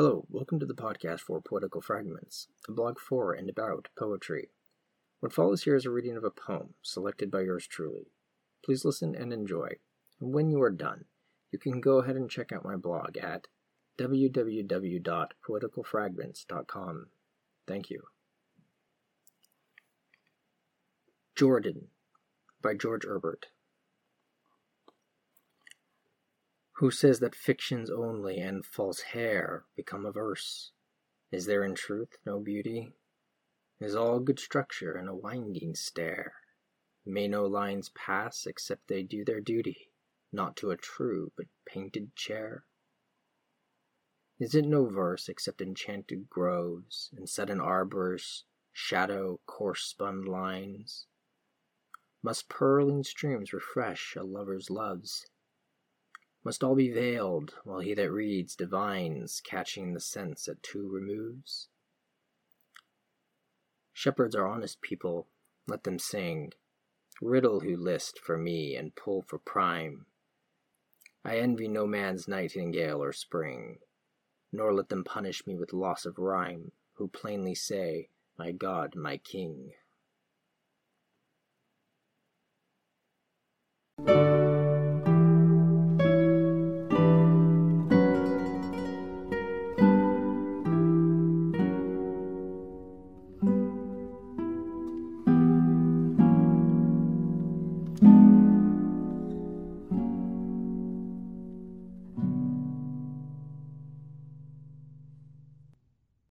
Hello, welcome to the podcast for Poetical Fragments, a blog for and about poetry. What follows here is a reading of a poem selected by yours truly. Please listen and enjoy. And when you are done, you can go ahead and check out my blog at www.poeticalfragments.com. Thank you. Jordan by George Herbert. Who says that fictions only and false hair become a verse? Is there in truth no beauty? Is all good structure in a winding stair? May no lines pass except they do their duty, not to a true but painted chair? Is it no verse except enchanted groves and sudden arbors shadow coarse spun lines? Must purling streams refresh a lover's loves? Must all be veiled, while he that reads divines, catching the sense at two removes? Shepherds are honest people, let them sing. Riddle who list for me and pull for prime. I envy no man's nightingale or spring, nor let them punish me with loss of rhyme, who plainly say, My God, my King.